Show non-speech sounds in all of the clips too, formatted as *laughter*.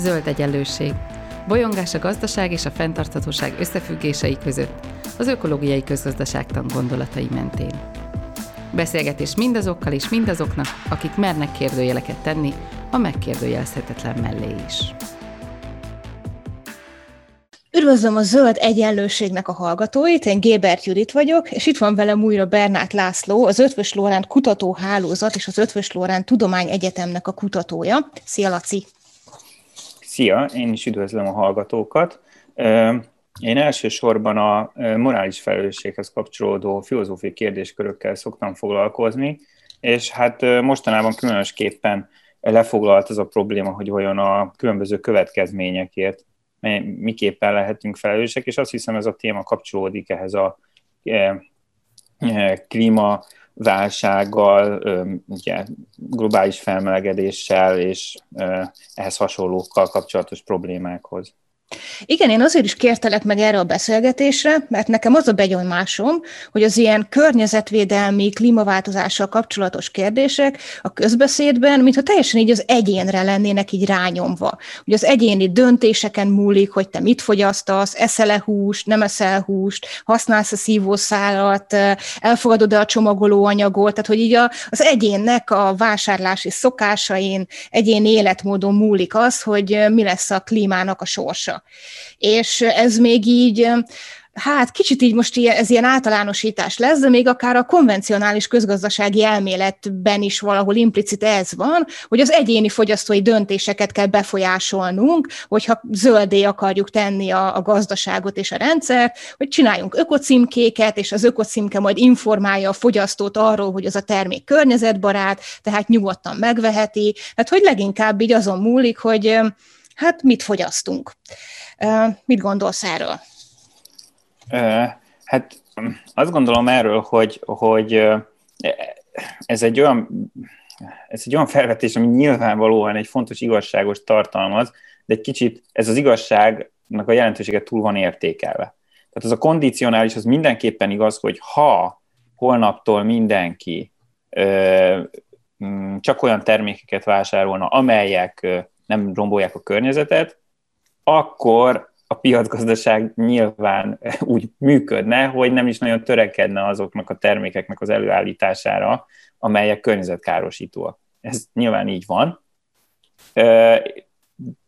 Zöld egyenlőség. Bolyongás a gazdaság és a fenntarthatóság összefüggései között, az ökológiai közgazdaságtan gondolatai mentén. Beszélgetés mindazokkal és mindazoknak, akik mernek kérdőjeleket tenni, a megkérdőjelezhetetlen mellé is. Üdvözlöm a Zöld Egyenlőségnek a hallgatóit, én Gébert Judit vagyok, és itt van velem újra Bernát László, az Ötvös Lórán Kutatóhálózat és az Ötvös Lórán Egyetemnek a kutatója. Szia, Laci! Szia, én is üdvözlöm a hallgatókat. Én elsősorban a morális felelősséghez kapcsolódó filozófiai kérdéskörökkel szoktam foglalkozni, és hát mostanában különösképpen lefoglalt az a probléma, hogy olyan a különböző következményekért miképpen lehetünk felelősek, és azt hiszem ez a téma kapcsolódik ehhez a klíma válsággal, ugye, globális felmelegedéssel és ehhez hasonlókkal kapcsolatos problémákhoz. Igen, én azért is kértelek meg erre a beszélgetésre, mert nekem az a benyomásom, hogy az ilyen környezetvédelmi, klímaváltozással kapcsolatos kérdések a közbeszédben, mintha teljesen így az egyénre lennének így rányomva. Hogy az egyéni döntéseken múlik, hogy te mit fogyasztasz, eszel-e húst, nem eszel húst, használsz a szívószálat, elfogadod-e a csomagolóanyagot, tehát hogy így az egyénnek a vásárlási szokásain, egyéni életmódon múlik az, hogy mi lesz a klímának a sorsa. És ez még így hát kicsit így most ilyen, ez ilyen általánosítás lesz, de még akár a konvencionális közgazdasági elméletben is valahol implicit ez van, hogy az egyéni fogyasztói döntéseket kell befolyásolnunk, hogyha zöldé akarjuk tenni a, a gazdaságot és a rendszert, hogy csináljunk ökocímkéket, és az ökocímke majd informálja a fogyasztót arról, hogy az a termék környezetbarát, tehát nyugodtan megveheti, tehát hogy leginkább így azon múlik, hogy hát mit fogyasztunk. Mit gondolsz erről? Hát azt gondolom erről, hogy, hogy ez egy olyan ez egy olyan felvetés, ami nyilvánvalóan egy fontos igazságos tartalmaz, de egy kicsit ez az igazságnak a jelentősége túl van értékelve. Tehát az a kondicionális, az mindenképpen igaz, hogy ha holnaptól mindenki ö, csak olyan termékeket vásárolna, amelyek nem rombolják a környezetet, akkor a piacgazdaság nyilván úgy működne, hogy nem is nagyon törekedne azoknak a termékeknek az előállítására, amelyek környezetkárosítóak. Ez nyilván így van.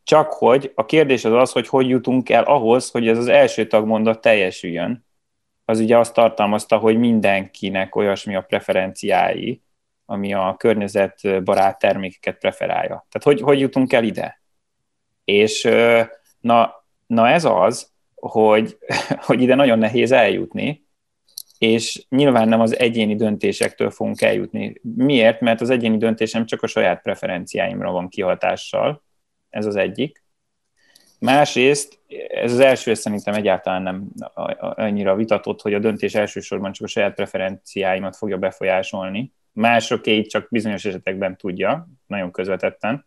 Csak hogy a kérdés az az, hogy hogy jutunk el ahhoz, hogy ez az első tagmondat teljesüljön. Az ugye azt tartalmazta, hogy mindenkinek olyasmi a preferenciái, ami a környezetbarát termékeket preferálja. Tehát hogy, hogy jutunk el ide? És na, na ez az, hogy, *laughs* hogy ide nagyon nehéz eljutni, és nyilván nem az egyéni döntésektől fogunk eljutni. Miért? Mert az egyéni döntésem csak a saját preferenciáimra van kihatással, ez az egyik. Másrészt, ez az első szerintem egyáltalán nem annyira vitatott, hogy a döntés elsősorban csak a saját preferenciáimat fogja befolyásolni, másoké csak bizonyos esetekben tudja, nagyon közvetetten.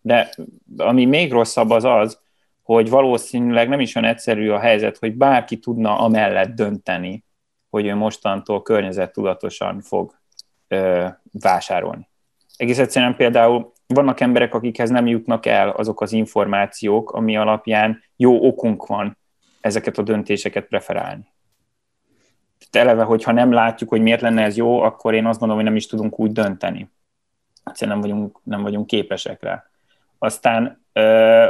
De ami még rosszabb az az, hogy valószínűleg nem is olyan egyszerű a helyzet, hogy bárki tudna amellett dönteni, hogy ő mostantól környezettudatosan fog ö, vásárolni. Egész egyszerűen például vannak emberek, akikhez nem jutnak el azok az információk, ami alapján jó okunk van ezeket a döntéseket preferálni eleve, hogyha nem látjuk, hogy miért lenne ez jó, akkor én azt gondolom, hogy nem is tudunk úgy dönteni. Egyszerűen nem vagyunk, nem vagyunk képesek rá. Aztán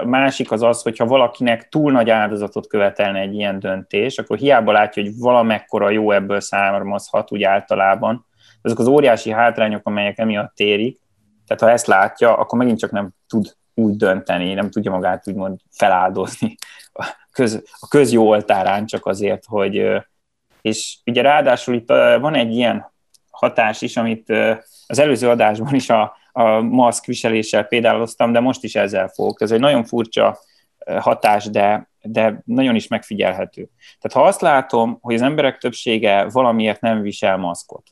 másik az az, hogyha valakinek túl nagy áldozatot követelne egy ilyen döntés, akkor hiába látja, hogy valamekkora jó ebből származhat úgy általában. Ezek az óriási hátrányok, amelyek emiatt érik, tehát ha ezt látja, akkor megint csak nem tud úgy dönteni, nem tudja magát úgymond feláldozni a, köz, a közjó oltárán csak azért, hogy, és ugye ráadásul itt van egy ilyen hatás is, amit az előző adásban is a, a maszk viseléssel példáloztam, de most is ezzel fogok. Ez egy nagyon furcsa hatás, de, de nagyon is megfigyelhető. Tehát ha azt látom, hogy az emberek többsége valamiért nem visel maszkot,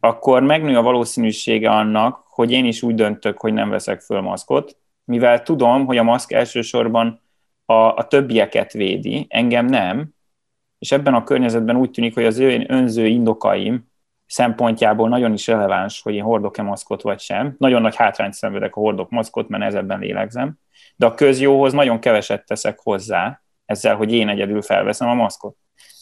akkor megnő a valószínűsége annak, hogy én is úgy döntök, hogy nem veszek föl maszkot, mivel tudom, hogy a maszk elsősorban a, a többieket védi, engem nem, és ebben a környezetben úgy tűnik, hogy az ő önző indokaim szempontjából nagyon is releváns, hogy én hordok-e maszkot vagy sem. Nagyon nagy hátrányt szenvedek, a hordok maszkot, mert ezebben lélegzem. De a közjóhoz nagyon keveset teszek hozzá, ezzel, hogy én egyedül felveszem a maszkot.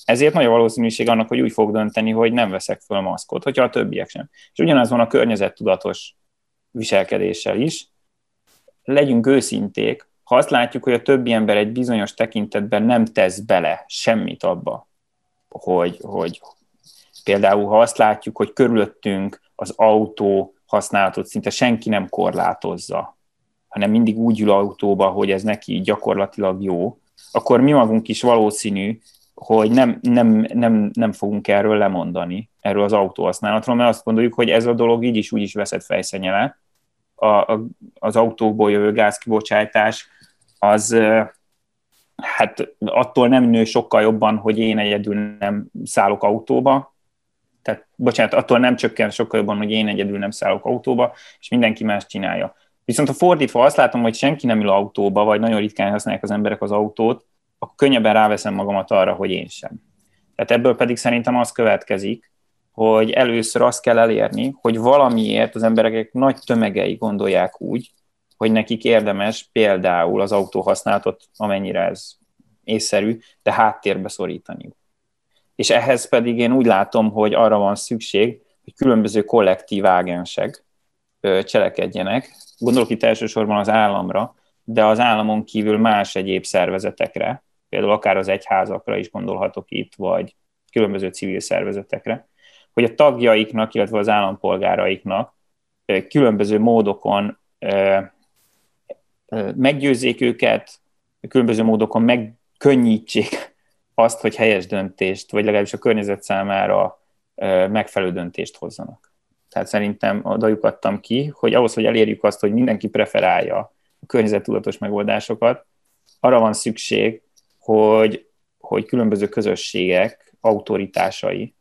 Ezért nagy a valószínűség annak, hogy úgy fog dönteni, hogy nem veszek föl maszkot, hogyha a többiek sem. És ugyanaz van a környezettudatos viselkedéssel is. Legyünk őszinték, ha azt látjuk, hogy a többi ember egy bizonyos tekintetben nem tesz bele semmit abba, hogy, hogy például ha azt látjuk, hogy körülöttünk az autó használatot szinte senki nem korlátozza, hanem mindig úgy ül autóba, hogy ez neki gyakorlatilag jó, akkor mi magunk is valószínű, hogy nem, nem, nem, nem fogunk erről lemondani, erről az autóhasználatról, mert azt gondoljuk, hogy ez a dolog így is úgy is veszett fejszennyele. A, a, az autókból jövő gázkibocsátás az hát attól nem nő sokkal jobban, hogy én egyedül nem szállok autóba, tehát bocsánat, attól nem csökken sokkal jobban, hogy én egyedül nem szállok autóba, és mindenki más csinálja. Viszont ha fordítva azt látom, hogy senki nem ül autóba, vagy nagyon ritkán használják az emberek az autót, akkor könnyebben ráveszem magamat arra, hogy én sem. Tehát ebből pedig szerintem az következik, hogy először azt kell elérni, hogy valamiért az emberek nagy tömegei gondolják úgy, hogy nekik érdemes például az autóhasználatot, amennyire ez észszerű, de háttérbe szorítani. És ehhez pedig én úgy látom, hogy arra van szükség, hogy különböző kollektív ágensek cselekedjenek. Gondolok itt elsősorban az államra, de az államon kívül más egyéb szervezetekre, például akár az egyházakra is gondolhatok itt, vagy különböző civil szervezetekre, hogy a tagjaiknak, illetve az állampolgáraiknak különböző módokon meggyőzzék őket, különböző módokon megkönnyítsék *laughs* azt, hogy helyes döntést, vagy legalábbis a környezet számára megfelelő döntést hozzanak. Tehát szerintem oda adtam ki, hogy ahhoz, hogy elérjük azt, hogy mindenki preferálja a környezettudatos megoldásokat, arra van szükség, hogy, hogy különböző közösségek autoritásai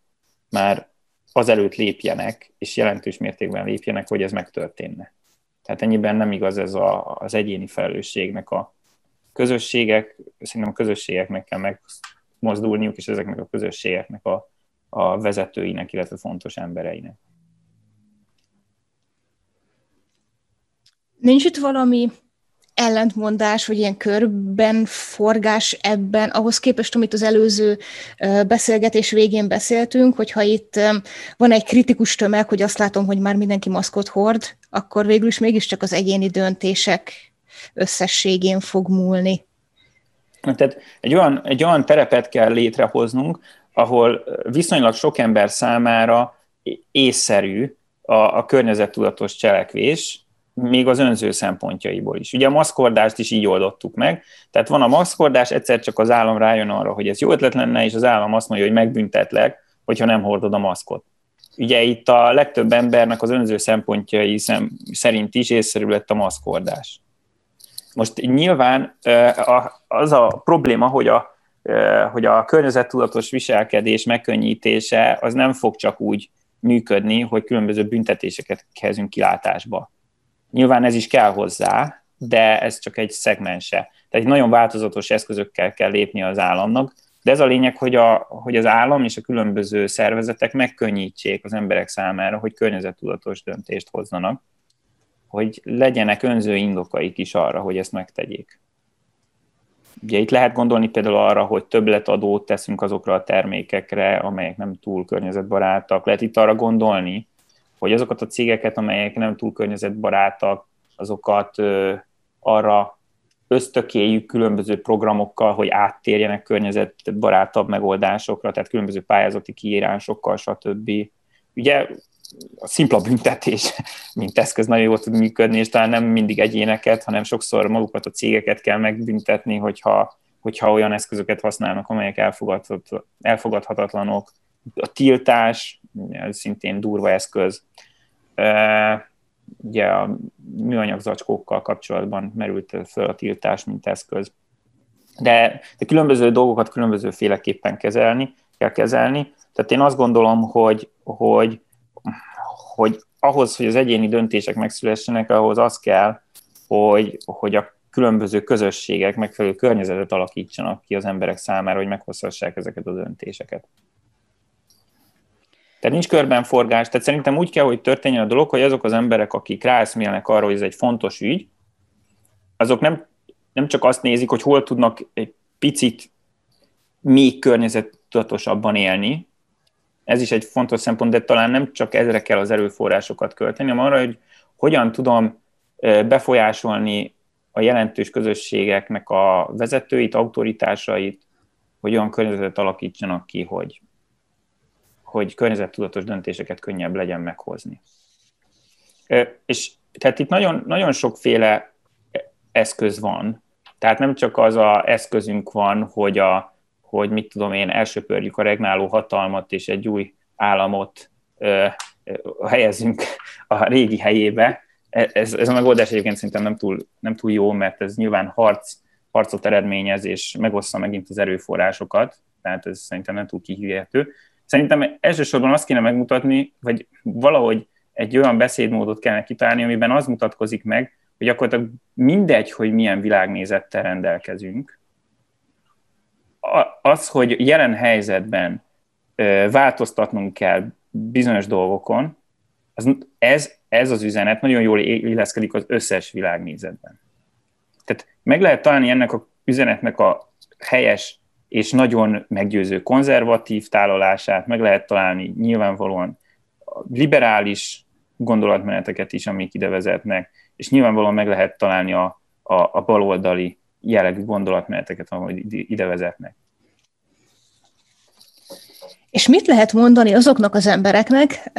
már azelőtt lépjenek, és jelentős mértékben lépjenek, hogy ez megtörténne. Tehát ennyiben nem igaz ez a, az egyéni felelősségnek a közösségek, szerintem a közösségeknek kell megmozdulniuk, és ezeknek a közösségeknek a, a vezetőinek, illetve fontos embereinek. Nincs itt valami ellentmondás, vagy ilyen körben forgás ebben, ahhoz képest, amit az előző beszélgetés végén beszéltünk, hogyha itt van egy kritikus tömeg, hogy azt látom, hogy már mindenki maszkot hord, akkor végül is mégiscsak az egyéni döntések összességén fog múlni. Tehát egy olyan, egy olyan terepet kell létrehoznunk, ahol viszonylag sok ember számára észszerű a, a környezettudatos cselekvés, még az önző szempontjaiból is. Ugye a maszkordást is így oldottuk meg, tehát van a maszkordás, egyszer csak az állam rájön arra, hogy ez jó ötlet lenne, és az állam azt mondja, hogy megbüntetlek, hogyha nem hordod a maszkot. Ugye itt a legtöbb embernek az önző szempontjai szem, szerint is észszerű lett a maszkordás. Most nyilván az a probléma, hogy a, hogy a környezettudatos viselkedés megkönnyítése az nem fog csak úgy működni, hogy különböző büntetéseket kezdünk kilátásba Nyilván ez is kell hozzá, de ez csak egy szegmense. Tehát egy nagyon változatos eszközökkel kell lépni az államnak, de ez a lényeg, hogy, a, hogy az állam és a különböző szervezetek megkönnyítsék az emberek számára, hogy környezettudatos döntést hozzanak, hogy legyenek önző indokaik is arra, hogy ezt megtegyék. Ugye itt lehet gondolni például arra, hogy többletadót teszünk azokra a termékekre, amelyek nem túl környezetbarátak. Lehet itt arra gondolni, hogy azokat a cégeket, amelyek nem túl környezetbarátak, azokat arra ösztökéljük különböző programokkal, hogy áttérjenek környezetbarátabb megoldásokra, tehát különböző pályázati kiírásokkal, stb. Ugye a szimpla büntetés, mint eszköz nagyon jól tud működni, és talán nem mindig egyéneket, hanem sokszor magukat a cégeket kell megbüntetni, hogyha, hogyha olyan eszközöket használnak, amelyek elfogadhatatlanok. A tiltás, szintén durva eszköz. Ugye a műanyag zacskókkal kapcsolatban merült föl a tiltás, mint eszköz. De, de különböző dolgokat különböző féleképpen kezelni, kell kezelni. Tehát én azt gondolom, hogy, hogy, hogy ahhoz, hogy az egyéni döntések megszülessenek, ahhoz az kell, hogy, hogy a különböző közösségek megfelelő környezetet alakítsanak ki az emberek számára, hogy meghozhassák ezeket a döntéseket. Tehát nincs körbenforgás, tehát szerintem úgy kell, hogy történjen a dolog, hogy azok az emberek, akik ráeszmélnek arra, hogy ez egy fontos ügy, azok nem, nem csak azt nézik, hogy hol tudnak egy picit még környezettudatosabban élni, ez is egy fontos szempont, de talán nem csak ezre kell az erőforrásokat költeni, hanem arra, hogy hogyan tudom befolyásolni a jelentős közösségeknek a vezetőit, autoritásait, hogy olyan környezetet alakítsanak ki, hogy, hogy környezettudatos döntéseket könnyebb legyen meghozni. És tehát itt nagyon, nagyon sokféle eszköz van. Tehát nem csak az a eszközünk van, hogy, a, hogy mit tudom én, elsöpörjük a regnáló hatalmat, és egy új államot ö, ö, helyezünk a régi helyébe. E, ez, ez a megoldás egyébként szerintem nem túl, nem túl jó, mert ez nyilván harc, harcot eredményez, és megoszta megint az erőforrásokat, tehát ez szerintem nem túl kihihető. Szerintem elsősorban azt kéne megmutatni, vagy valahogy egy olyan beszédmódot kellene kitalálni, amiben az mutatkozik meg, hogy akkor mindegy, hogy milyen világnézettel rendelkezünk, az, hogy jelen helyzetben változtatnunk kell bizonyos dolgokon, az, ez, ez az üzenet nagyon jól illeszkedik az összes világnézetben. Tehát meg lehet találni ennek a üzenetnek a helyes és nagyon meggyőző konzervatív tálalását, meg lehet találni nyilvánvalóan liberális gondolatmeneteket is, amik ide vezetnek, és nyilvánvalóan meg lehet találni a, a, a baloldali jellegű gondolatmeneteket, ahogy ide vezetnek. És mit lehet mondani azoknak az embereknek,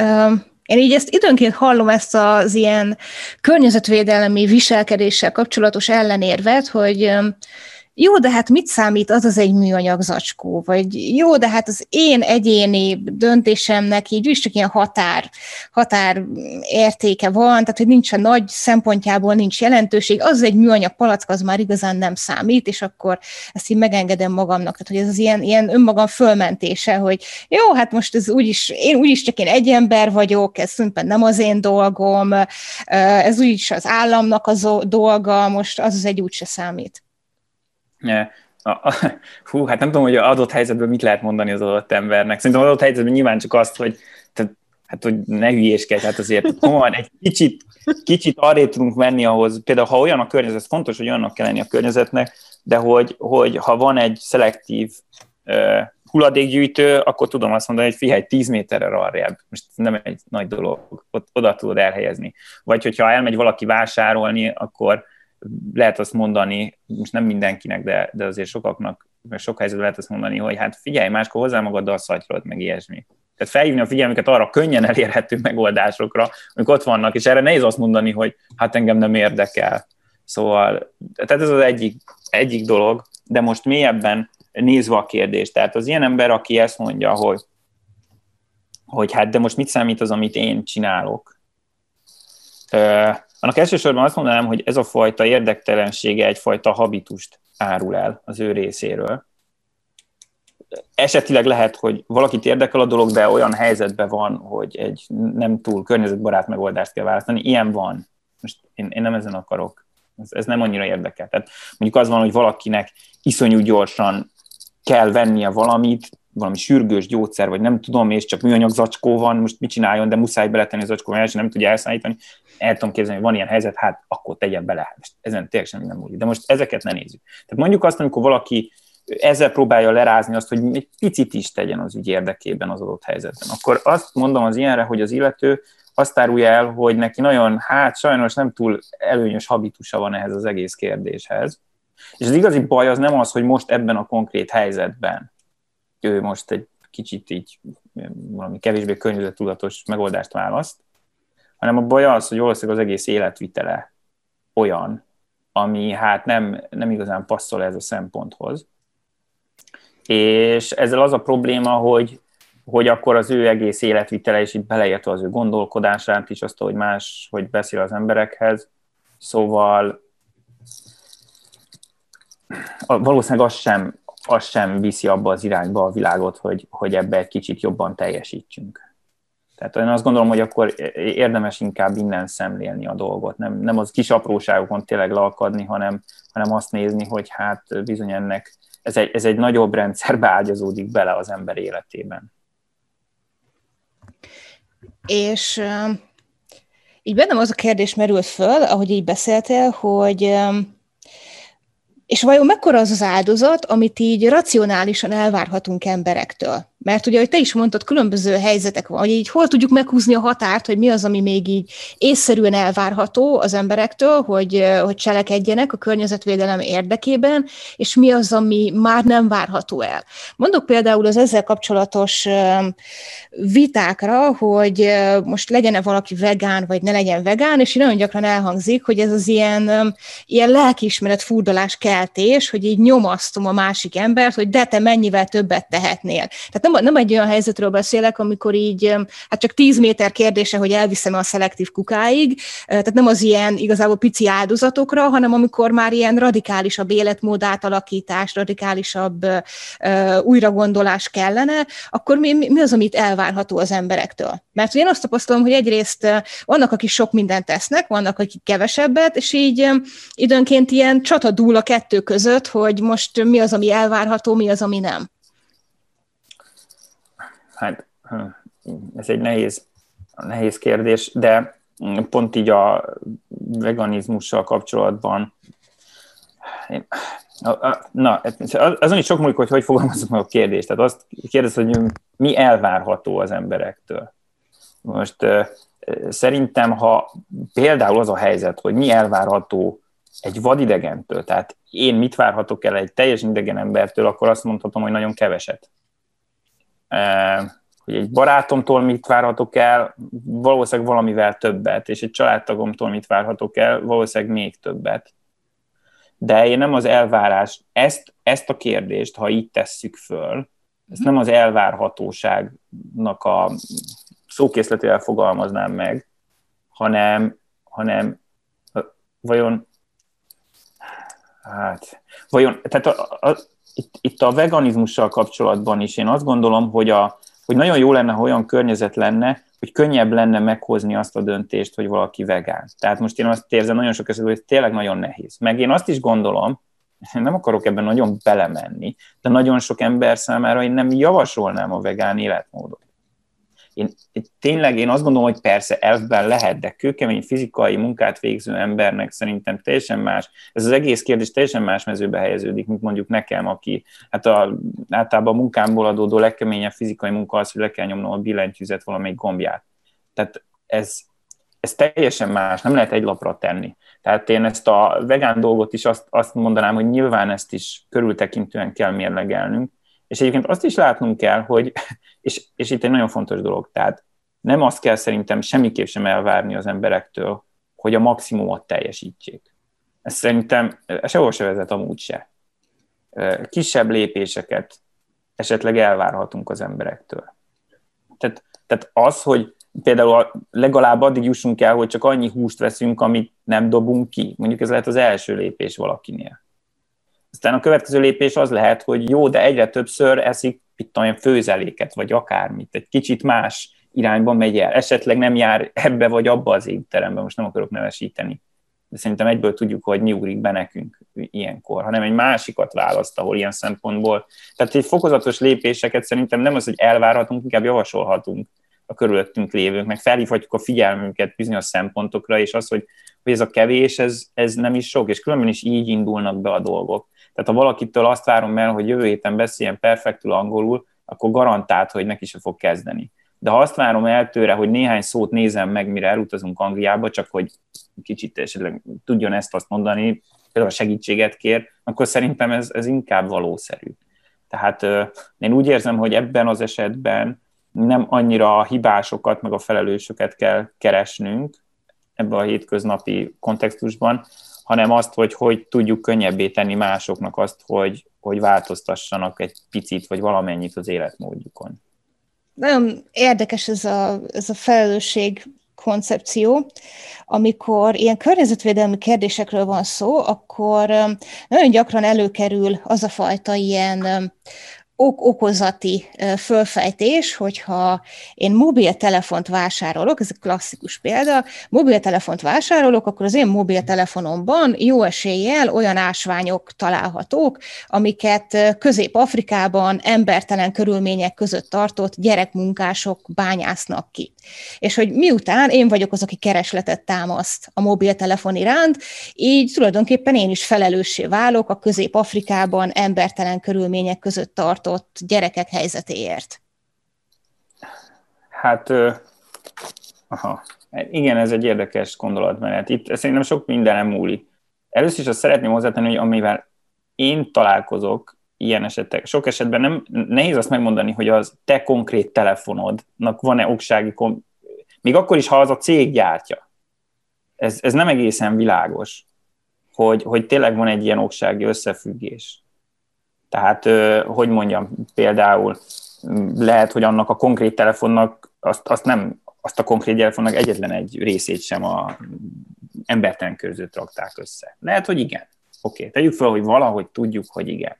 én így ezt időnként hallom ezt az ilyen környezetvédelmi viselkedéssel kapcsolatos ellenérvet, hogy jó, de hát mit számít az az egy műanyag zacskó? Vagy jó, de hát az én egyéni döntésemnek így is csak ilyen határ, határ értéke van, tehát hogy nincs a nagy szempontjából nincs jelentőség, az egy műanyag palack, az már igazán nem számít, és akkor ezt így megengedem magamnak. Tehát, hogy ez az ilyen, ilyen önmagam fölmentése, hogy jó, hát most ez úgyis, én úgyis csak én egy ember vagyok, ez szintén nem az én dolgom, ez úgyis az államnak az dolga, most az az egy úgyse számít. A, a, *laughs* hú, hát nem tudom, hogy adott helyzetben mit lehet mondani az adott embernek. Szerintem adott helyzetben nyilván csak azt, hogy tehát, hát, hogy ne hülyéskedj, hát azért van, egy kicsit, kicsit arra tudunk menni ahhoz, például ha olyan a környezet, fontos, hogy olyannak kell lenni a környezetnek, de hogy, hogy ha van egy szelektív uh, hulladékgyűjtő, akkor tudom azt mondani, hogy figyelj, 10 méterre arrébb. Most nem egy nagy dolog, ott, oda tudod elhelyezni. Vagy hogyha elmegy valaki vásárolni, akkor lehet azt mondani, most nem mindenkinek, de, de azért sokaknak, meg sok helyzetben lehet azt mondani, hogy hát figyelj, máskor hozzá a szatyrod, meg ilyesmi. Tehát felhívni a figyelmüket arra könnyen elérhető megoldásokra, amik ott vannak, és erre nehéz azt mondani, hogy hát engem nem érdekel. Szóval, tehát ez az egyik, egyik dolog, de most mélyebben nézve a kérdést. Tehát az ilyen ember, aki ezt mondja, hogy, hogy hát de most mit számít az, amit én csinálok, annak elsősorban azt mondanám, hogy ez a fajta érdektelensége egyfajta habitust árul el az ő részéről. Esetileg lehet, hogy valakit érdekel a dolog, de olyan helyzetben van, hogy egy nem túl környezetbarát megoldást kell választani. Ilyen van. Most én, én nem ezen akarok. Ez, ez nem annyira érdekel. Tehát mondjuk az van, hogy valakinek iszonyú gyorsan kell vennie valamit, valami sürgős gyógyszer, vagy nem tudom, és csak műanyag zacskó van, most mit csináljon, de muszáj beletenni az zacskó, mert nem tudja elszállítani. El tudom képzelni, hogy van ilyen helyzet, hát akkor tegyen bele. Most ezen tényleg semmi nem múlik. De most ezeket ne nézzük. Tehát mondjuk azt, amikor valaki ezzel próbálja lerázni azt, hogy egy picit is tegyen az ügy érdekében az adott helyzetben. Akkor azt mondom az ilyenre, hogy az illető azt árulja el, hogy neki nagyon, hát sajnos nem túl előnyös habitusa van ehhez az egész kérdéshez. És az igazi baj az nem az, hogy most ebben a konkrét helyzetben ő most egy kicsit így valami kevésbé környezettudatos megoldást választ, hanem a baj az, hogy valószínűleg az egész életvitele olyan, ami hát nem, nem igazán passzol ez a szemponthoz. És ezzel az a probléma, hogy, hogy akkor az ő egész életvitele, és itt beleértve az ő gondolkodását is, azt, hogy más, hogy beszél az emberekhez, szóval valószínűleg az sem az sem viszi abba az irányba a világot, hogy, hogy ebbe egy kicsit jobban teljesítsünk. Tehát én azt gondolom, hogy akkor érdemes inkább innen szemlélni a dolgot, nem, nem az kis apróságokon tényleg leakadni, hanem, hanem azt nézni, hogy hát bizony ennek ez egy, ez egy nagyobb rendszerbe ágyazódik bele az ember életében. És így bennem az a kérdés merült föl, ahogy így beszéltél, hogy és vajon mekkora az az áldozat, amit így racionálisan elvárhatunk emberektől? Mert ugye, hogy te is mondtad, különböző helyzetek van, hogy így hol tudjuk meghúzni a határt, hogy mi az, ami még így észszerűen elvárható az emberektől, hogy, hogy cselekedjenek a környezetvédelem érdekében, és mi az, ami már nem várható el. Mondok például az ezzel kapcsolatos vitákra, hogy most legyen-e valaki vegán, vagy ne legyen vegán, és így nagyon gyakran elhangzik, hogy ez az ilyen, ilyen lelkiismeret furdalás keltés, hogy így nyomasztom a másik embert, hogy de te mennyivel többet tehetnél. Tehát nem, nem egy olyan helyzetről beszélek, amikor így, hát csak 10 méter kérdése, hogy elviszem a szelektív kukáig, tehát nem az ilyen igazából pici áldozatokra, hanem amikor már ilyen radikálisabb életmód átalakítás, radikálisabb újragondolás kellene, akkor mi, mi az, amit elvárható az emberektől? Mert én azt tapasztalom, hogy egyrészt vannak, akik sok mindent tesznek, vannak, akik kevesebbet, és így időnként ilyen csata dúl a kettő között, hogy most mi az, ami elvárható, mi az, ami nem hát hm, ez egy nehéz, nehéz kérdés, de pont így a veganizmussal kapcsolatban Na, azon is sok múlik, hogy hogy fogalmazok meg a kérdést. Tehát azt kérdez, hogy mi elvárható az emberektől. Most szerintem, ha például az a helyzet, hogy mi elvárható egy vadidegentől, tehát én mit várhatok el egy teljesen idegen embertől, akkor azt mondhatom, hogy nagyon keveset hogy egy barátomtól mit várhatok el, valószínűleg valamivel többet, és egy családtagomtól mit várhatok el, valószínűleg még többet. De én nem az elvárás, ezt, ezt a kérdést, ha így tesszük föl, ezt nem az elvárhatóságnak a szókészletével fogalmaznám meg, hanem, hanem vajon, hát, vajon, tehát a, a, itt, itt a veganizmussal kapcsolatban is én azt gondolom, hogy, a, hogy nagyon jó lenne, ha olyan környezet lenne, hogy könnyebb lenne meghozni azt a döntést, hogy valaki vegán. Tehát most én azt érzem nagyon sok esetben, hogy tényleg nagyon nehéz. Meg én azt is gondolom, *laughs* nem akarok ebben nagyon belemenni, de nagyon sok ember számára én nem javasolnám a vegán életmódot. Én, tényleg én azt gondolom, hogy persze elvben lehet, de kőkemény fizikai munkát végző embernek szerintem teljesen más, ez az egész kérdés teljesen más mezőbe helyeződik, mint mondjuk nekem, aki hát a, általában a munkámból adódó legkeményebb fizikai munka az, hogy le kell nyomnom a billentyűzet valamelyik gombját. Tehát ez, ez teljesen más, nem lehet egy lapra tenni. Tehát én ezt a vegán dolgot is azt, azt mondanám, hogy nyilván ezt is körültekintően kell mérlegelnünk, és egyébként azt is látnunk kell, hogy, és, és itt egy nagyon fontos dolog, tehát nem azt kell szerintem semmiképp sem elvárni az emberektől, hogy a maximumot teljesítsék. Ez szerintem sehol se vezet amúgy se. Kisebb lépéseket esetleg elvárhatunk az emberektől. Tehát, tehát az, hogy például legalább addig jussunk el, hogy csak annyi húst veszünk, amit nem dobunk ki. Mondjuk ez lehet az első lépés valakinél. Aztán a következő lépés az lehet, hogy jó, de egyre többször eszik itt olyan főzeléket, vagy akármit, egy kicsit más irányba megy el. Esetleg nem jár ebbe vagy abba az étterembe, most nem akarok nevesíteni. De szerintem egyből tudjuk, hogy mi ugrik be nekünk ilyenkor, hanem egy másikat választ, ahol ilyen szempontból. Tehát egy fokozatos lépéseket szerintem nem az, hogy elvárhatunk, inkább javasolhatunk a körülöttünk lévőknek, felhívhatjuk a figyelmünket bizonyos szempontokra, és az, hogy, hogy ez a kevés, ez, ez nem is sok, és különben is így indulnak be a dolgok. Tehát ha valakitől azt várom el, hogy jövő héten beszéljen perfektül angolul, akkor garantált, hogy neki se fog kezdeni. De ha azt várom el tőle, hogy néhány szót nézem meg, mire elutazunk Angliába, csak hogy kicsit esetleg tudjon ezt azt mondani, például segítséget kér, akkor szerintem ez, ez inkább valószerű. Tehát én úgy érzem, hogy ebben az esetben nem annyira a hibásokat, meg a felelősöket kell keresnünk ebben a hétköznapi kontextusban, hanem azt, hogy hogy tudjuk könnyebbé tenni másoknak azt, hogy, hogy változtassanak egy picit, vagy valamennyit az életmódjukon. Nagyon érdekes ez a, ez a felelősség koncepció. Amikor ilyen környezetvédelmi kérdésekről van szó, akkor nagyon gyakran előkerül az a fajta ilyen ok okozati fölfejtés, hogyha én mobiltelefont vásárolok, ez a klasszikus példa, mobiltelefont vásárolok, akkor az én mobiltelefonomban jó eséllyel olyan ásványok találhatók, amiket Közép-Afrikában embertelen körülmények között tartott gyerekmunkások bányásznak ki. És hogy miután én vagyok az, aki keresletet támaszt a mobiltelefon iránt, így tulajdonképpen én is felelőssé válok a Közép-Afrikában embertelen körülmények között tartott tartott gyerekek helyzetéért? Hát, aha, igen, ez egy érdekes gondolatmenet. Itt szerintem sok mindenem múlik. Először is azt szeretném hozzátenni, hogy amivel én találkozok ilyen esetek, sok esetben nem, nehéz azt megmondani, hogy az te konkrét telefonodnak van-e oksági, kom- még akkor is, ha az a cég gyártja. Ez, ez nem egészen világos, hogy, hogy tényleg van egy ilyen oksági összefüggés. Tehát, hogy mondjam, például lehet, hogy annak a konkrét telefonnak azt, azt nem azt a konkrét telefonnak egyetlen egy részét sem a embertelen között rakták össze. Lehet, hogy igen. Oké, okay. tegyük fel, hogy valahogy tudjuk, hogy igen.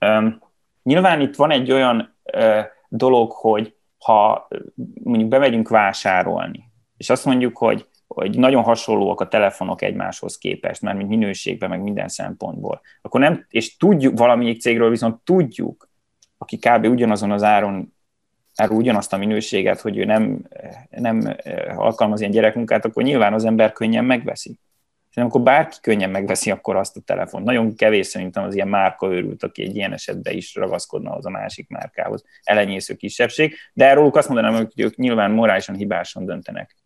Um, nyilván itt van egy olyan uh, dolog, hogy ha mondjuk bemegyünk vásárolni, és azt mondjuk, hogy hogy nagyon hasonlóak a telefonok egymáshoz képest, már mint minőségben, meg minden szempontból, akkor nem, és tudjuk, valamelyik cégről viszont tudjuk, aki kb. ugyanazon az áron árul ugyanazt a minőséget, hogy ő nem, nem eh, alkalmaz ilyen gyerekmunkát, akkor nyilván az ember könnyen megveszi. És amikor bárki könnyen megveszi akkor azt a telefon. Nagyon kevés szerintem az ilyen márka őrült, aki egy ilyen esetben is ragaszkodna az a másik márkához. Elenyésző kisebbség, de erről azt mondanám, hogy ők nyilván morálisan hibásan döntenek.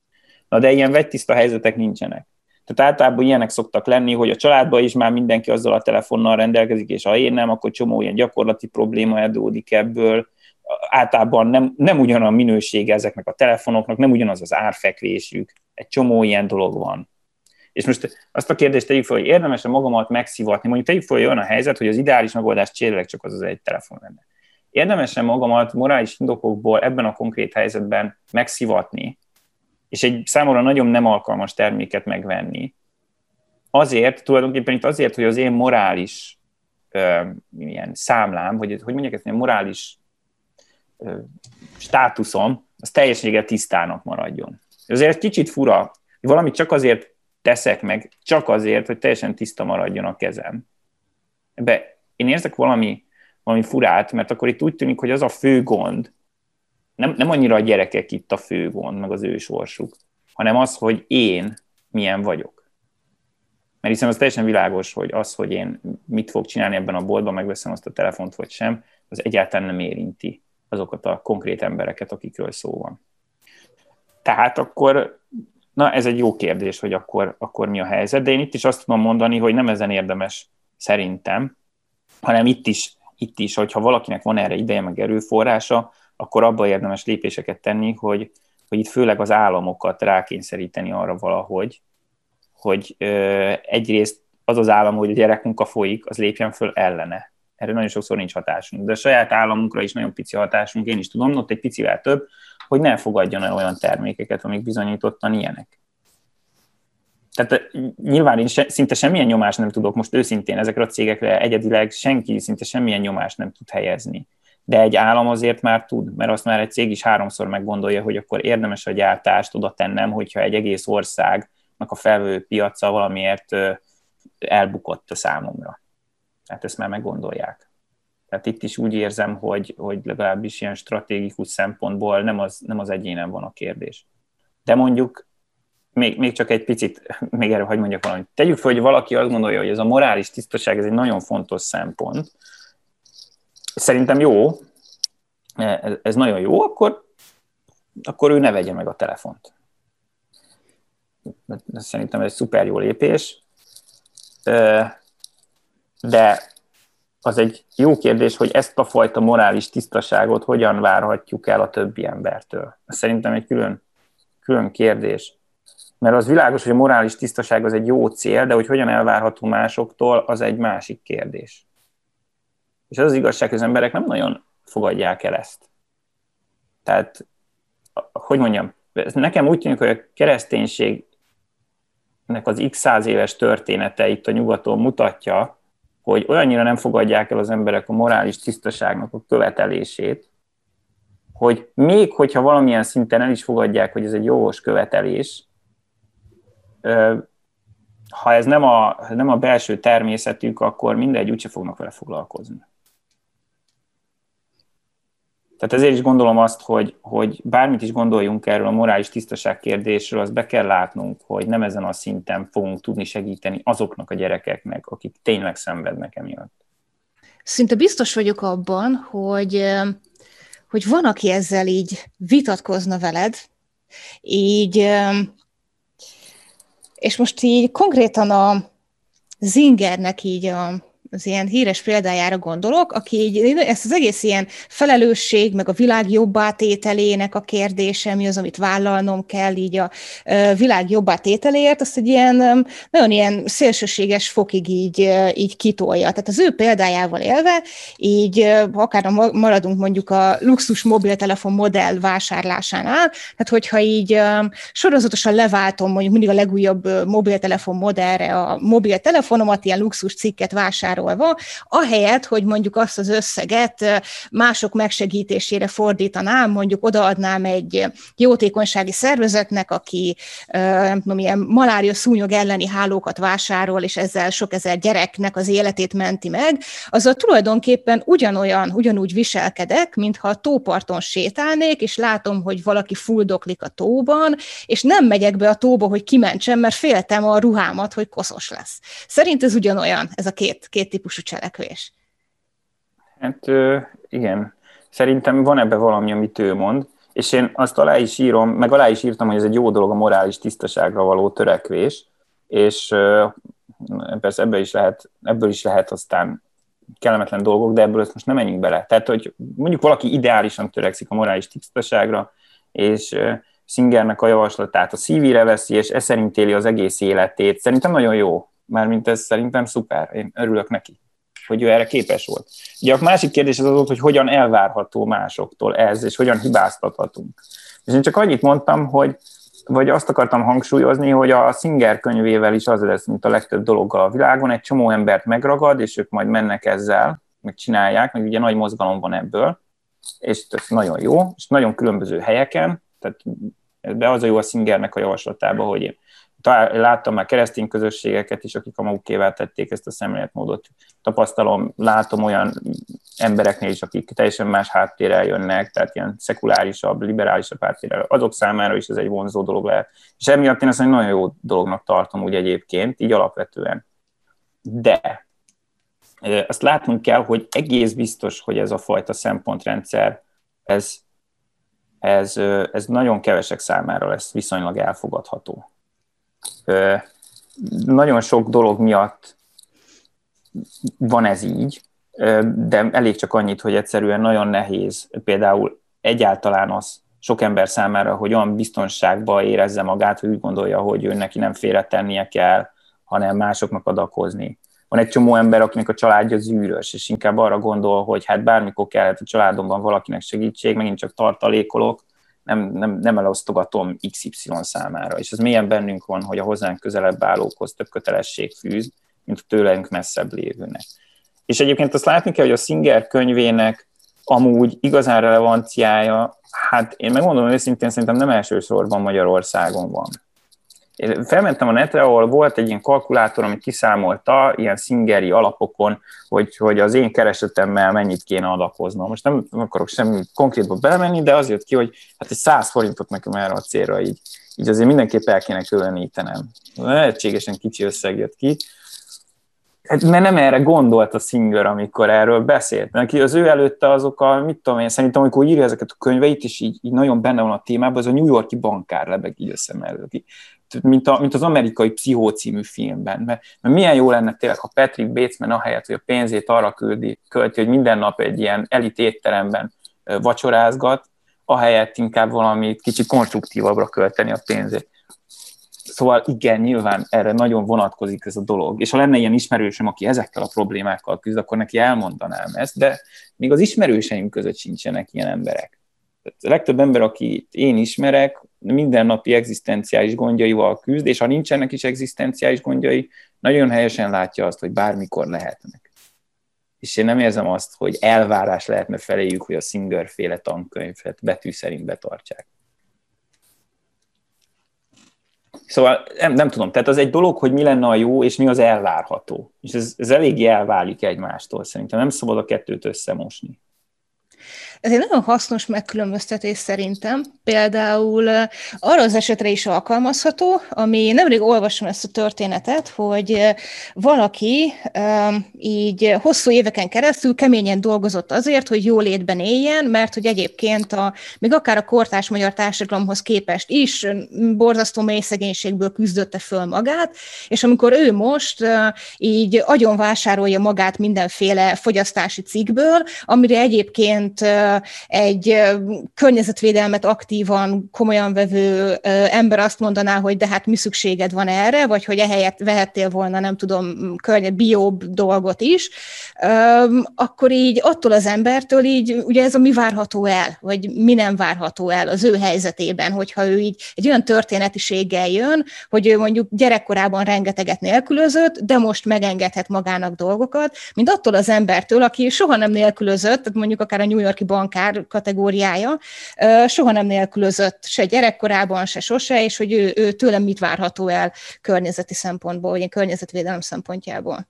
Na de ilyen vegytiszta helyzetek nincsenek. Tehát általában ilyenek szoktak lenni, hogy a családban is már mindenki azzal a telefonnal rendelkezik, és ha én nem, akkor csomó ilyen gyakorlati probléma adódik ebből. Általában nem, nem ugyan a minősége ezeknek a telefonoknak, nem ugyanaz az árfekvésük. Egy csomó ilyen dolog van. És most azt a kérdést tegyük fel, hogy érdemes-e magamat megszivatni, mondjuk tegyük fel, hogy olyan a helyzet, hogy az ideális megoldás cserélek csak az az egy telefon lenne. Érdemes-e magamat morális indokokból ebben a konkrét helyzetben megszivatni, és egy számomra nagyon nem alkalmas terméket megvenni. Azért, tulajdonképpen itt azért, hogy az én morális ö, milyen számlám, hogy, hogy mondják ezt, ilyen morális ö, státuszom, az teljességgel tisztának maradjon. Azért egy kicsit fura, hogy valamit csak azért teszek meg, csak azért, hogy teljesen tiszta maradjon a kezem. Ebbe én érzek valami, valami furát, mert akkor itt úgy tűnik, hogy az a fő gond, nem, nem annyira a gyerekek itt a fő gond, meg az ő sorsuk, hanem az, hogy én milyen vagyok. Mert hiszen az teljesen világos, hogy az, hogy én mit fog csinálni ebben a boltban, megveszem azt a telefont vagy sem, az egyáltalán nem érinti azokat a konkrét embereket, akikről szó van. Tehát akkor, na ez egy jó kérdés, hogy akkor, akkor mi a helyzet, de én itt is azt tudom mondani, hogy nem ezen érdemes szerintem, hanem itt is, itt is, hogyha valakinek van erre ideje, meg erőforrása, akkor abba érdemes lépéseket tenni, hogy, hogy itt főleg az államokat rákényszeríteni arra valahogy, hogy ö, egyrészt az az állam, hogy a gyerekmunka folyik, az lépjen föl ellene. Erre nagyon sokszor nincs hatásunk. De a saját államunkra is nagyon pici hatásunk, én is tudom, ott egy picivel több, hogy ne fogadjon el olyan termékeket, amik bizonyítottan ilyenek. Tehát nyilván én se, szinte semmilyen nyomást nem tudok most őszintén ezekre a cégekre egyedileg senki szinte semmilyen nyomást nem tud helyezni de egy állam azért már tud, mert azt már egy cég is háromszor meggondolja, hogy akkor érdemes a gyártást oda tennem, hogyha egy egész országnak a felvő piaca valamiért elbukott a számomra. Tehát ezt már meggondolják. Tehát itt is úgy érzem, hogy, hogy legalábbis ilyen stratégikus szempontból nem az, nem az egyénen van a kérdés. De mondjuk még, még csak egy picit, *laughs* még erről hogy mondjak valamit. Tegyük fel, hogy valaki azt gondolja, hogy ez a morális tisztaság, ez egy nagyon fontos szempont, szerintem jó, ez, ez nagyon jó, akkor, akkor ő ne vegye meg a telefont. Szerintem ez egy szuper jó lépés, de az egy jó kérdés, hogy ezt a fajta morális tisztaságot hogyan várhatjuk el a többi embertől. Szerintem egy külön, külön kérdés. Mert az világos, hogy a morális tisztaság az egy jó cél, de hogy hogyan elvárható másoktól, az egy másik kérdés. És az az igazság, hogy az emberek nem nagyon fogadják el ezt. Tehát, hogy mondjam, nekem úgy tűnik, hogy a kereszténységnek az x száz éves története itt a nyugaton mutatja, hogy olyannyira nem fogadják el az emberek a morális tisztaságnak a követelését, hogy még hogyha valamilyen szinten el is fogadják, hogy ez egy jogos követelés, ha ez nem a, nem a belső természetük, akkor mindegy, úgyse fognak vele foglalkozni. Tehát ezért is gondolom azt, hogy, hogy bármit is gondoljunk erről a morális tisztaság kérdésről, azt be kell látnunk, hogy nem ezen a szinten fogunk tudni segíteni azoknak a gyerekeknek, akik tényleg szenvednek emiatt. Szinte biztos vagyok abban, hogy, hogy van, aki ezzel így vitatkozna veled, így, és most így konkrétan a Zingernek így a az ilyen híres példájára gondolok, aki így, ezt az egész ilyen felelősség, meg a világ jobbá tételének a kérdése, mi az, amit vállalnom kell így a világ jobbá tételéért, azt egy ilyen nagyon ilyen szélsőséges fokig így, így kitolja. Tehát az ő példájával élve, így akár maradunk mondjuk a luxus mobiltelefon modell vásárlásánál, tehát hogyha így sorozatosan leváltom mondjuk mindig a legújabb mobiltelefon modellre a mobiltelefonomat, ilyen luxus cikket vásárolom, vásárolva, ahelyett, hogy mondjuk azt az összeget mások megsegítésére fordítanám, mondjuk odaadnám egy jótékonysági szervezetnek, aki nem tudom, ilyen malária szúnyog elleni hálókat vásárol, és ezzel sok ezer gyereknek az életét menti meg, azzal tulajdonképpen ugyanolyan, ugyanúgy viselkedek, mintha a tóparton sétálnék, és látom, hogy valaki fuldoklik a tóban, és nem megyek be a tóba, hogy kimentsem, mert féltem a ruhámat, hogy koszos lesz. Szerint ez ugyanolyan, ez a két, két típusú cselekvés? Hát igen, szerintem van ebbe valami, amit ő mond, és én azt alá is írom, meg alá is írtam, hogy ez egy jó dolog a morális tisztaságra való törekvés, és persze ebből is lehet, ebből is lehet aztán kellemetlen dolgok, de ebből ezt most nem menjünk bele. Tehát, hogy mondjuk valaki ideálisan törekszik a morális tisztaságra, és Singernek a javaslatát a szívére veszi, és e szerint éli az egész életét. Szerintem nagyon jó. Mármint ez szerintem szuper, én örülök neki, hogy ő erre képes volt. Ugye a másik kérdés az az hogy hogyan elvárható másoktól ez, és hogyan hibáztathatunk. És én csak annyit mondtam, hogy vagy azt akartam hangsúlyozni, hogy a Singer könyvével is az lesz, mint a legtöbb dologgal a világon, egy csomó embert megragad, és ők majd mennek ezzel, meg csinálják, meg ugye nagy mozgalom van ebből, és ez nagyon jó, és nagyon különböző helyeken, tehát de az a jó a Singernek a javaslatában, hogy én láttam már keresztény közösségeket is, akik a magukével tették ezt a szemléletmódot. Tapasztalom, látom olyan embereknél is, akik teljesen más háttérrel jönnek, tehát ilyen szekulárisabb, liberálisabb háttérrel. Azok számára is ez egy vonzó dolog lehet. És emiatt én ezt egy nagyon jó dolognak tartom úgy egyébként, így alapvetően. De azt látnunk kell, hogy egész biztos, hogy ez a fajta szempontrendszer, ez, ez, ez nagyon kevesek számára lesz viszonylag elfogadható nagyon sok dolog miatt van ez így, de elég csak annyit, hogy egyszerűen nagyon nehéz például egyáltalán az sok ember számára, hogy olyan biztonságba érezze magát, hogy úgy gondolja, hogy ő neki nem félretennie kell, hanem másoknak adakozni. Van egy csomó ember, akinek a családja zűrös, és inkább arra gondol, hogy hát bármikor kellett a családomban valakinek segítség, megint csak tartalékolok, nem, nem, nem elosztogatom XY számára. És ez milyen bennünk van, hogy a hozzánk közelebb állókhoz több kötelesség fűz, mint a tőlünk messzebb lévőnek. És egyébként azt látni kell, hogy a Singer könyvének amúgy igazán relevanciája, hát én megmondom őszintén, szerintem nem elsősorban Magyarországon van. Én felmentem a netre, ahol volt egy ilyen kalkulátor, ami kiszámolta ilyen szingeri alapokon, hogy, hogy az én keresetemmel mennyit kéne adakoznom. Most nem, akarok semmi konkrétba belemenni, de az jött ki, hogy hát egy 100 forintot nekem erre a célra így, így azért mindenképp el kéne különítenem. Lehetségesen kicsi összeg jött ki, Hát, mert nem erre gondolt a Singer, amikor erről beszélt. Mert az ő előtte azok a, mit tudom én, szerintem amikor írja ezeket a könyveit, és így, így nagyon benne van a témában, az a New Yorki bankár lebeg így össze mint, a, mint az amerikai Pszichó című filmben. Mert, mert milyen jó lenne tényleg, ha Patrick Batesman ahelyett, hogy a pénzét arra küldi, költi, hogy minden nap egy ilyen elit étteremben vacsorázgat, ahelyett inkább valami kicsit konstruktívabbra költeni a pénzét. Szóval igen, nyilván erre nagyon vonatkozik ez a dolog. És ha lenne ilyen ismerősöm, aki ezekkel a problémákkal küzd, akkor neki elmondanám ezt, de még az ismerőseim között sincsenek ilyen emberek. A legtöbb ember, akit én ismerek, mindennapi egzisztenciális gondjaival küzd, és ha nincsenek is egzisztenciális gondjai, nagyon helyesen látja azt, hogy bármikor lehetnek. és én nem érzem azt, hogy elvárás lehetne feléjük, hogy a Singer féle tankönyvet betű szerint betartsák. Szóval nem, nem tudom, tehát az egy dolog, hogy mi lenne a jó, és mi az elvárható. És ez, ez eléggé elválik egymástól szerintem. Nem szabad a kettőt összemosni. Ez egy nagyon hasznos megkülönböztetés szerintem. Például arra az esetre is alkalmazható, ami nemrég olvasom ezt a történetet, hogy valaki így hosszú éveken keresztül keményen dolgozott azért, hogy jó létben éljen, mert hogy egyébként a, még akár a kortás magyar társadalomhoz képest is borzasztó mély szegénységből küzdötte föl magát, és amikor ő most így agyon vásárolja magát mindenféle fogyasztási cikkből, amire egyébként egy környezetvédelmet aktívan, komolyan vevő ember azt mondaná, hogy de hát mi szükséged van erre, vagy hogy ehelyett vehettél volna, nem tudom, környezet, bióbb dolgot is, akkor így attól az embertől így, ugye ez a mi várható el, vagy mi nem várható el az ő helyzetében, hogyha ő így egy olyan történetiséggel jön, hogy ő mondjuk gyerekkorában rengeteget nélkülözött, de most megengedhet magának dolgokat, mint attól az embertől, aki soha nem nélkülözött, tehát mondjuk akár a New Yorki bankár kategóriája, soha nem nélkülözött se gyerekkorában, se sose, és hogy ő, ő tőlem mit várható el környezeti szempontból, vagy környezetvédelem szempontjából.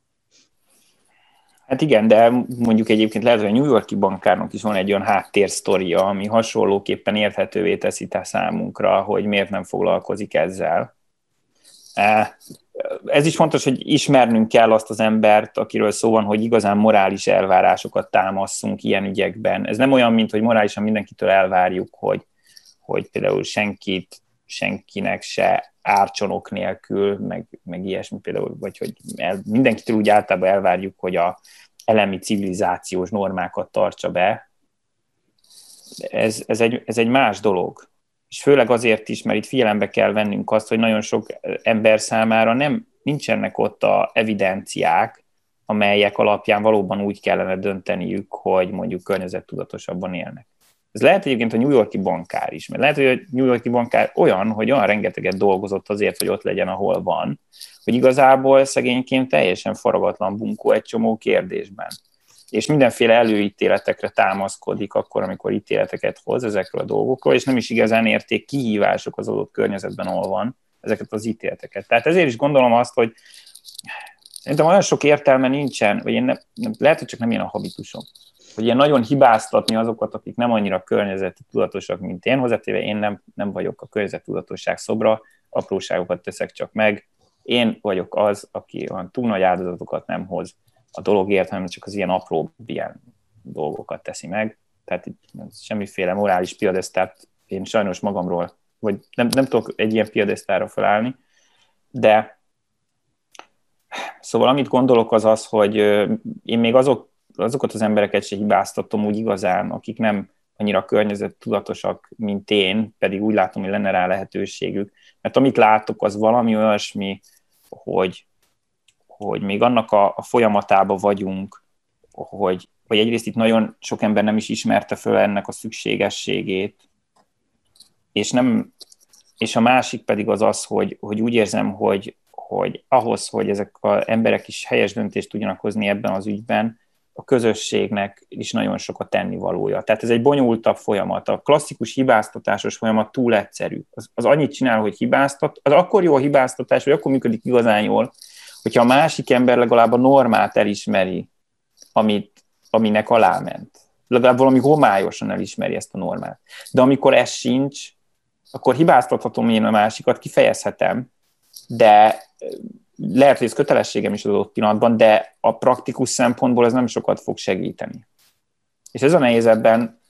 Hát igen, de mondjuk egyébként lehet, hogy a New Yorki bankárnak is van egy olyan háttérsztoria, ami hasonlóképpen érthetővé teszi számunkra, hogy miért nem foglalkozik ezzel. Ez is fontos, hogy ismernünk kell azt az embert, akiről szó van, hogy igazán morális elvárásokat támaszunk ilyen ügyekben. Ez nem olyan, mint hogy morálisan mindenkitől elvárjuk, hogy, hogy például senkit, senkinek se árcsonok nélkül, meg, meg ilyesmi például, vagy hogy el, mindenkitől úgy általában elvárjuk, hogy a elemi civilizációs normákat tartsa be. Ez, ez, egy, ez egy más dolog és főleg azért is, mert itt figyelembe kell vennünk azt, hogy nagyon sok ember számára nem nincsenek ott a evidenciák, amelyek alapján valóban úgy kellene dönteniük, hogy mondjuk környezettudatosabban élnek. Ez lehet egyébként a New Yorki bankár is, mert lehet, hogy a New Yorki bankár olyan, hogy olyan rengeteget dolgozott azért, hogy ott legyen, ahol van, hogy igazából szegényként teljesen faragatlan bunkó egy csomó kérdésben és mindenféle előítéletekre támaszkodik akkor, amikor ítéleteket hoz ezekről a dolgokról, és nem is igazán érték kihívások az adott környezetben, ahol van ezeket az ítéleteket. Tehát ezért is gondolom azt, hogy szerintem olyan sok értelme nincsen, vagy én nem, lehet, hogy csak nem ilyen a habitusom, hogy ilyen nagyon hibáztatni azokat, akik nem annyira környezeti tudatosak, mint én, hozzátéve én nem, nem vagyok a környezeti tudatosság szobra, apróságokat teszek csak meg, én vagyok az, aki olyan túl nagy áldozatokat nem hoz a dologért, hanem csak az ilyen apró ilyen dolgokat teszi meg. Tehát itt semmiféle morális piadesztát én sajnos magamról, vagy nem, nem tudok egy ilyen piadesztára felállni, de szóval amit gondolok az az, hogy én még azok, azokat az embereket se hibáztatom úgy igazán, akik nem annyira környezet tudatosak, mint én, pedig úgy látom, hogy lenne rá lehetőségük. Mert amit látok, az valami olyasmi, hogy hogy még annak a, a folyamatában vagyunk, hogy, hogy egyrészt itt nagyon sok ember nem is ismerte föl ennek a szükségességét, és, nem, és a másik pedig az az, hogy, hogy úgy érzem, hogy, hogy ahhoz, hogy ezek az emberek is helyes döntést tudjanak hozni ebben az ügyben, a közösségnek is nagyon sok a tennivalója. Tehát ez egy bonyolultabb folyamat. A klasszikus hibáztatásos folyamat túl egyszerű. Az, az annyit csinál, hogy hibáztat, az akkor jó a hibáztatás, vagy akkor működik igazán jól, hogyha a másik ember legalább a normát elismeri, amit, aminek aláment. Legalább valami homályosan elismeri ezt a normát. De amikor ez sincs, akkor hibáztathatom én a másikat, kifejezhetem, de lehet, hogy ez kötelességem is adott pillanatban, de a praktikus szempontból ez nem sokat fog segíteni. És ez a nehéz ebben,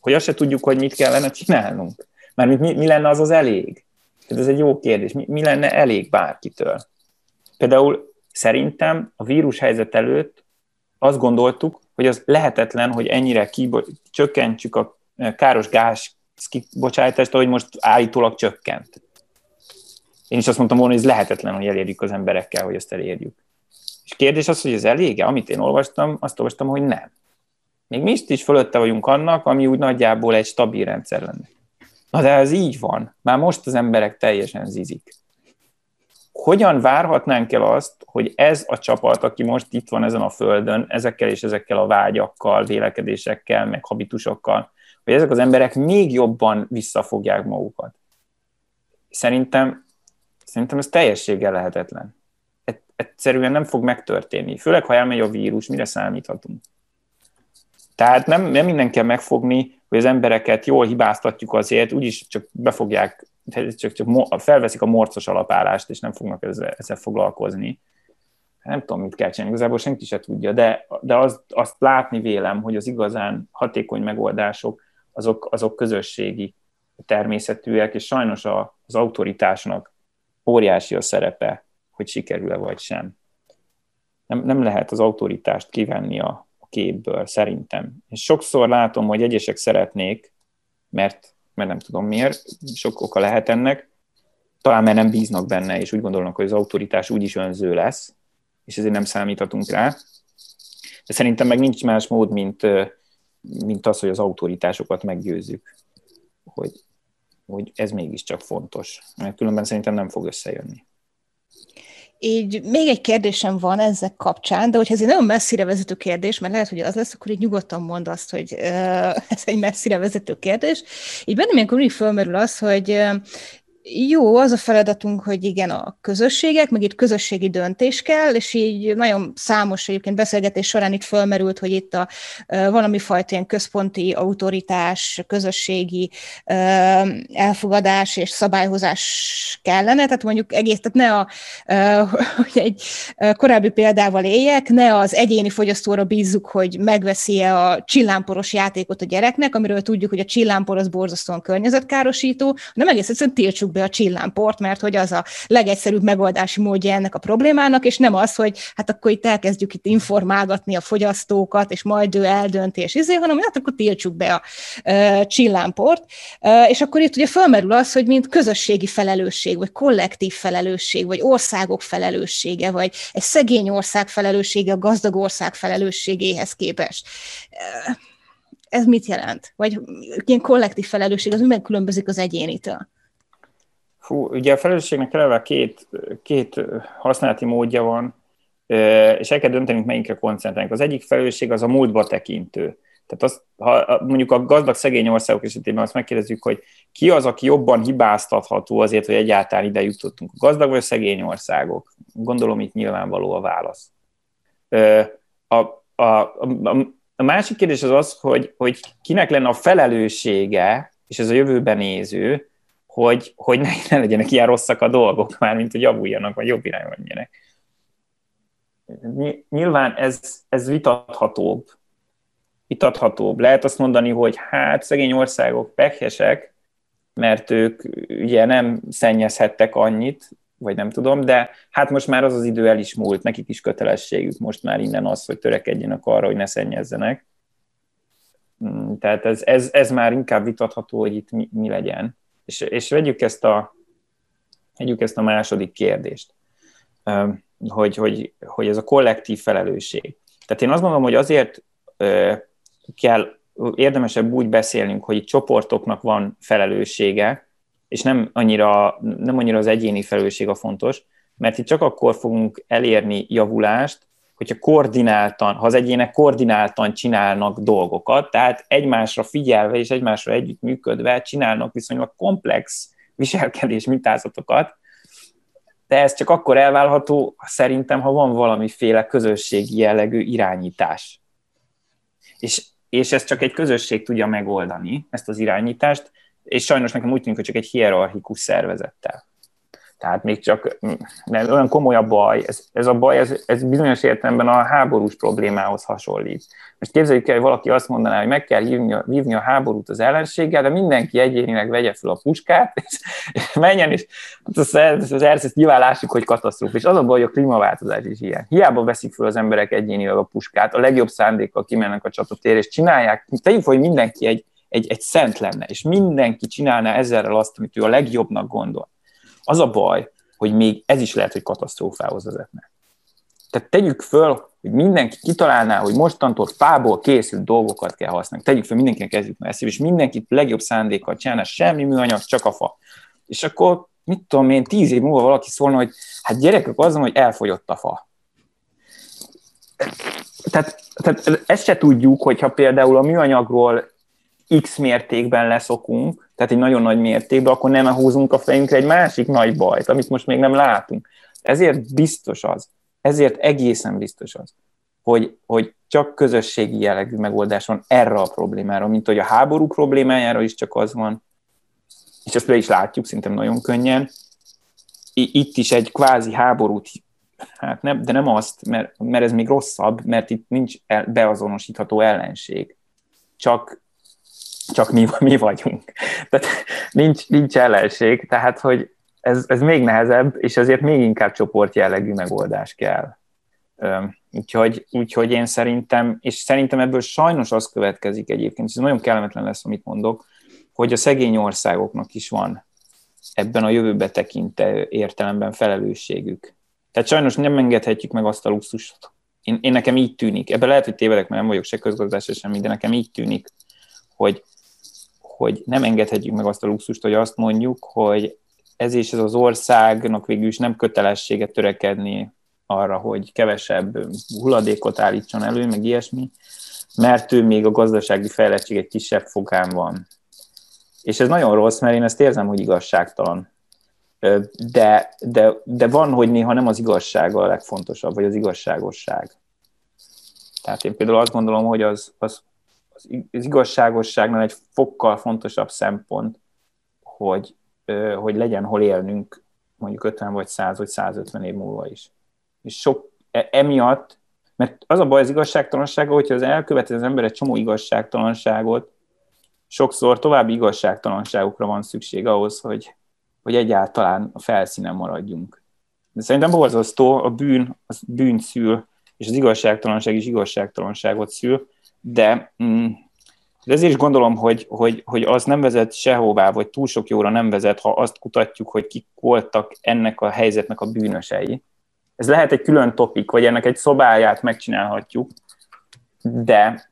hogy azt se tudjuk, hogy mit kellene csinálnunk. Mert mi, mi lenne az az elég? Ez egy jó kérdés. Mi, mi lenne elég bárkitől? Például szerintem a vírus helyzet előtt azt gondoltuk, hogy az lehetetlen, hogy ennyire kibo- csökkentsük a káros gáz kibocsátást, ahogy most állítólag csökkent. Én is azt mondtam volna, hogy ez lehetetlen, hogy elérjük az emberekkel, hogy ezt elérjük. És kérdés az, hogy ez elége? Amit én olvastam, azt olvastam, hogy nem. Még mi is fölötte vagyunk annak, ami úgy nagyjából egy stabil rendszer lenne. Na de ez így van. Már most az emberek teljesen zizik. Hogyan várhatnánk el azt, hogy ez a csapat, aki most itt van ezen a földön, ezekkel és ezekkel a vágyakkal, vélekedésekkel, meg habitusokkal, hogy ezek az emberek még jobban visszafogják magukat. Szerintem, szerintem ez teljességgel lehetetlen. Egyszerűen nem fog megtörténni. Főleg, ha elmegy a vírus, mire számíthatunk. Tehát nem, nem minden kell megfogni, hogy az embereket jól hibáztatjuk azért, úgyis csak befogják, csak, csak felveszik a morcos alapállást, és nem fognak ezzel, ezzel foglalkozni. Nem tudom, mit kell csinálni, igazából senki se tudja, de, de azt, azt látni vélem, hogy az igazán hatékony megoldások azok, azok közösségi természetűek, és sajnos a, az autoritásnak óriási a szerepe, hogy sikerül-e vagy sem. Nem, nem lehet az autoritást kivenni a, a képből, szerintem. És sokszor látom, hogy egyesek szeretnék, mert, mert nem tudom miért, sok oka lehet ennek, talán mert nem bíznak benne, és úgy gondolnak, hogy az autoritás úgyis önző lesz, és ezért nem számíthatunk rá. De szerintem meg nincs más mód, mint, mint az, hogy az autoritásokat meggyőzzük, hogy, hogy ez mégiscsak fontos. Mert különben szerintem nem fog összejönni. Így még egy kérdésem van ezek kapcsán, de hogyha ez egy nagyon messzire vezető kérdés, mert lehet, hogy az lesz, akkor így nyugodtan mond azt, hogy *laughs* ez egy messzire vezető kérdés. Így bennem ilyenkor mindig fölmerül az, hogy jó, az a feladatunk, hogy igen, a közösségek, meg itt közösségi döntés kell, és így nagyon számos egyébként beszélgetés során itt fölmerült, hogy itt a valami fajta ilyen központi autoritás, közösségi elfogadás és szabályhozás kellene, tehát mondjuk egész, tehát ne a, *laughs* hogy egy korábbi példával éljek, ne az egyéni fogyasztóra bízzuk, hogy megveszi-e a csillámporos játékot a gyereknek, amiről tudjuk, hogy a csillámpor az borzasztóan környezetkárosító, nem egész egyszerűen tiltsuk be a csillámport, mert hogy az a legegyszerűbb megoldási módja ennek a problémának, és nem az, hogy hát akkor itt elkezdjük itt informálgatni a fogyasztókat, és majd ő eldönti, és izé, hanem hát akkor tiltsuk be a uh, csillámport. Uh, és akkor itt ugye fölmerül az, hogy mint közösségi felelősség, vagy kollektív felelősség, vagy országok felelőssége, vagy egy szegény ország felelőssége a gazdag ország felelősségéhez képest. Ez mit jelent? Vagy ilyen kollektív felelősség, az miben különbözik az egyénitől? Fú, ugye a felelősségnek eleve két, két használati módja van, és el kell döntenünk, melyikre koncentrálunk. Az egyik felelősség az a múltba tekintő. Tehát azt, ha mondjuk a gazdag szegény országok esetében azt megkérdezzük, hogy ki az, aki jobban hibáztatható azért, hogy egyáltalán ide jutottunk. A gazdag vagy a szegény országok? Gondolom itt nyilvánvaló a válasz. A, a, a, a másik kérdés az az, hogy, hogy kinek lenne a felelőssége, és ez a jövőben néző, hogy, hogy ne, ne legyenek ilyen rosszak a dolgok, már mint hogy javuljanak, vagy jobb irányba menjenek. Nyilván ez, ez vitathatóbb. Vitathatóbb. Lehet azt mondani, hogy hát szegény országok pekhesek, mert ők ugye nem szennyezhettek annyit, vagy nem tudom, de hát most már az az idő el is múlt, nekik is kötelességük most már innen az, hogy törekedjenek arra, hogy ne szennyezzenek. Mm, tehát ez, ez, ez már inkább vitatható, hogy itt mi, mi legyen. És, és vegyük, ezt a, vegyük ezt a második kérdést, hogy, hogy, hogy ez a kollektív felelősség. Tehát én azt gondolom, hogy azért kell érdemesebb úgy beszélnünk, hogy csoportoknak van felelőssége, és nem annyira, nem annyira az egyéni felelősség a fontos, mert itt csak akkor fogunk elérni javulást, hogyha koordináltan, ha az egyének koordináltan csinálnak dolgokat, tehát egymásra figyelve és egymásra együtt működve csinálnak viszonylag komplex viselkedés mintázatokat, de ez csak akkor elválható szerintem, ha van valamiféle közösségi jellegű irányítás. És, és ezt csak egy közösség tudja megoldani, ezt az irányítást, és sajnos nekem úgy tűnik, hogy csak egy hierarchikus szervezettel. Tehát még csak mert olyan komoly a baj, ez, ez a baj, ez, ez bizonyos értelemben a háborús problémához hasonlít. Most képzeljük el, hogy valaki azt mondaná, hogy meg kell hívni a, hívni a háborút az ellenséggel, de mindenki egyénileg vegye fel a puskát, és, *laughs* és menjen, és hát az, az, az ezt nyilván lássuk, hogy katasztróf. És az a baj, hogy a klímaváltozás is ilyen. Hiába veszik fel az emberek egyénileg a puskát, a legjobb szándékkal kimennek a csatatér, és csinálják, tegyük, hogy mindenki egy, egy, egy szent lenne, és mindenki csinálná ezerrel azt, amit ő a legjobbnak gondol az a baj, hogy még ez is lehet, hogy katasztrófához vezetne. Tehát tegyük föl, hogy mindenki kitalálná, hogy mostantól fából készült dolgokat kell használni. Tegyük föl, mindenkinek kezdjük messzebb, és mindenki legjobb szándékkal csinálna, semmi műanyag, csak a fa. És akkor mit tudom én, tíz év múlva valaki szólna, hogy hát gyerekek, azon, hogy elfogyott a fa. Tehát, tehát ezt se tudjuk, hogyha például a műanyagról x mértékben leszokunk, tehát egy nagyon nagy mértékben, akkor nem húzunk a fejünkre egy másik nagy bajt, amit most még nem látunk. Ezért biztos az, ezért egészen biztos az, hogy, hogy csak közösségi jellegű megoldás van erre a problémára, mint hogy a háború problémájára is csak az van, és ezt be is látjuk szerintem nagyon könnyen. Itt is egy kvázi háborút, hát nem, de nem azt, mert, mert ez még rosszabb, mert itt nincs el, beazonosítható ellenség. Csak, csak mi, mi vagyunk. Tehát nincs, nincs ellenség, tehát hogy ez, ez még nehezebb, és ezért még inkább csoportjellegű megoldás kell. Úgyhogy, úgyhogy én szerintem, és szerintem ebből sajnos az következik egyébként, és ez nagyon kellemetlen lesz, amit mondok, hogy a szegény országoknak is van ebben a jövőbe tekintő értelemben felelősségük. Tehát sajnos nem engedhetjük meg azt a luxust. Én, én nekem így tűnik, ebben lehet, hogy tévedek, mert nem vagyok se közgazdás, se semmi, de nekem így tűnik, hogy, hogy nem engedhetjük meg azt a luxust, hogy azt mondjuk, hogy ez és ez az országnak végül is nem kötelessége törekedni arra, hogy kevesebb hulladékot állítson elő, meg ilyesmi, mert ő még a gazdasági fejlettség egy kisebb fokán van. És ez nagyon rossz, mert én ezt érzem, hogy igazságtalan. De, de, de van, hogy néha nem az igazság a legfontosabb, vagy az igazságosság. Tehát én például azt gondolom, hogy az, az, az igazságosságnál egy fokkal fontosabb szempont, hogy, hogy legyen hol élnünk mondjuk 50 vagy 100 vagy 150 év múlva is. És sok e, emiatt, mert az a baj az igazságtalansága, hogyha az elkövet az ember egy csomó igazságtalanságot, sokszor további igazságtalanságokra van szükség ahhoz, hogy, hogy egyáltalán a felszínen maradjunk. De szerintem borzasztó, a bűn, az bűn szül, és az igazságtalanság is igazságtalanságot szül, de, mm, de ezért is gondolom, hogy, hogy, hogy az nem vezet sehová, vagy túl sok jóra nem vezet, ha azt kutatjuk, hogy kik voltak ennek a helyzetnek a bűnösei. Ez lehet egy külön topik, vagy ennek egy szobáját megcsinálhatjuk, de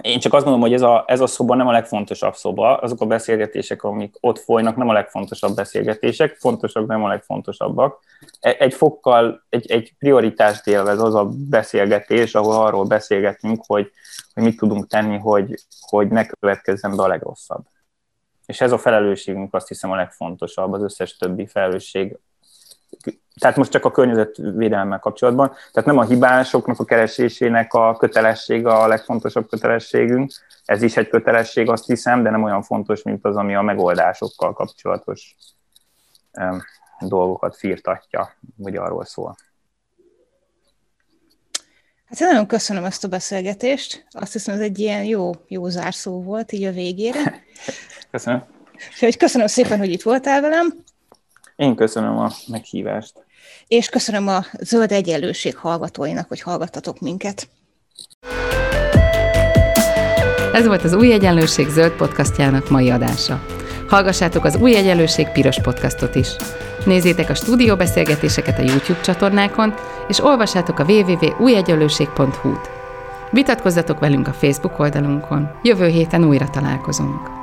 én csak azt mondom, hogy ez a, ez a szoba nem a legfontosabb szoba, azok a beszélgetések, amik ott folynak, nem a legfontosabb beszélgetések, fontosak, nem a legfontosabbak. E, egy fokkal, egy, egy prioritást élvez az a beszélgetés, ahol arról beszélgetünk, hogy, hogy mit tudunk tenni, hogy, hogy ne következzen be a legrosszabb. És ez a felelősségünk azt hiszem a legfontosabb, az összes többi felelősség tehát most csak a környezetvédelemmel kapcsolatban, tehát nem a hibásoknak a keresésének a kötelessége a legfontosabb kötelességünk, ez is egy kötelesség, azt hiszem, de nem olyan fontos, mint az, ami a megoldásokkal kapcsolatos um, dolgokat firtatja, vagy arról szól. Hát én nagyon köszönöm ezt a beszélgetést. Azt hiszem, ez egy ilyen jó, jó zárszó volt így a végére. *laughs* köszönöm. Úgyhogy köszönöm szépen, hogy itt voltál velem. Én köszönöm a meghívást. És köszönöm a Zöld Egyenlőség hallgatóinak, hogy hallgattatok minket. Ez volt az Új Egyenlőség zöld podcastjának mai adása. Hallgassátok az Új Egyenlőség piros podcastot is. Nézzétek a stúdióbeszélgetéseket a YouTube csatornákon, és olvassátok a www.újegyenlőség.hu-t. Vitatkozzatok velünk a Facebook oldalunkon. Jövő héten újra találkozunk.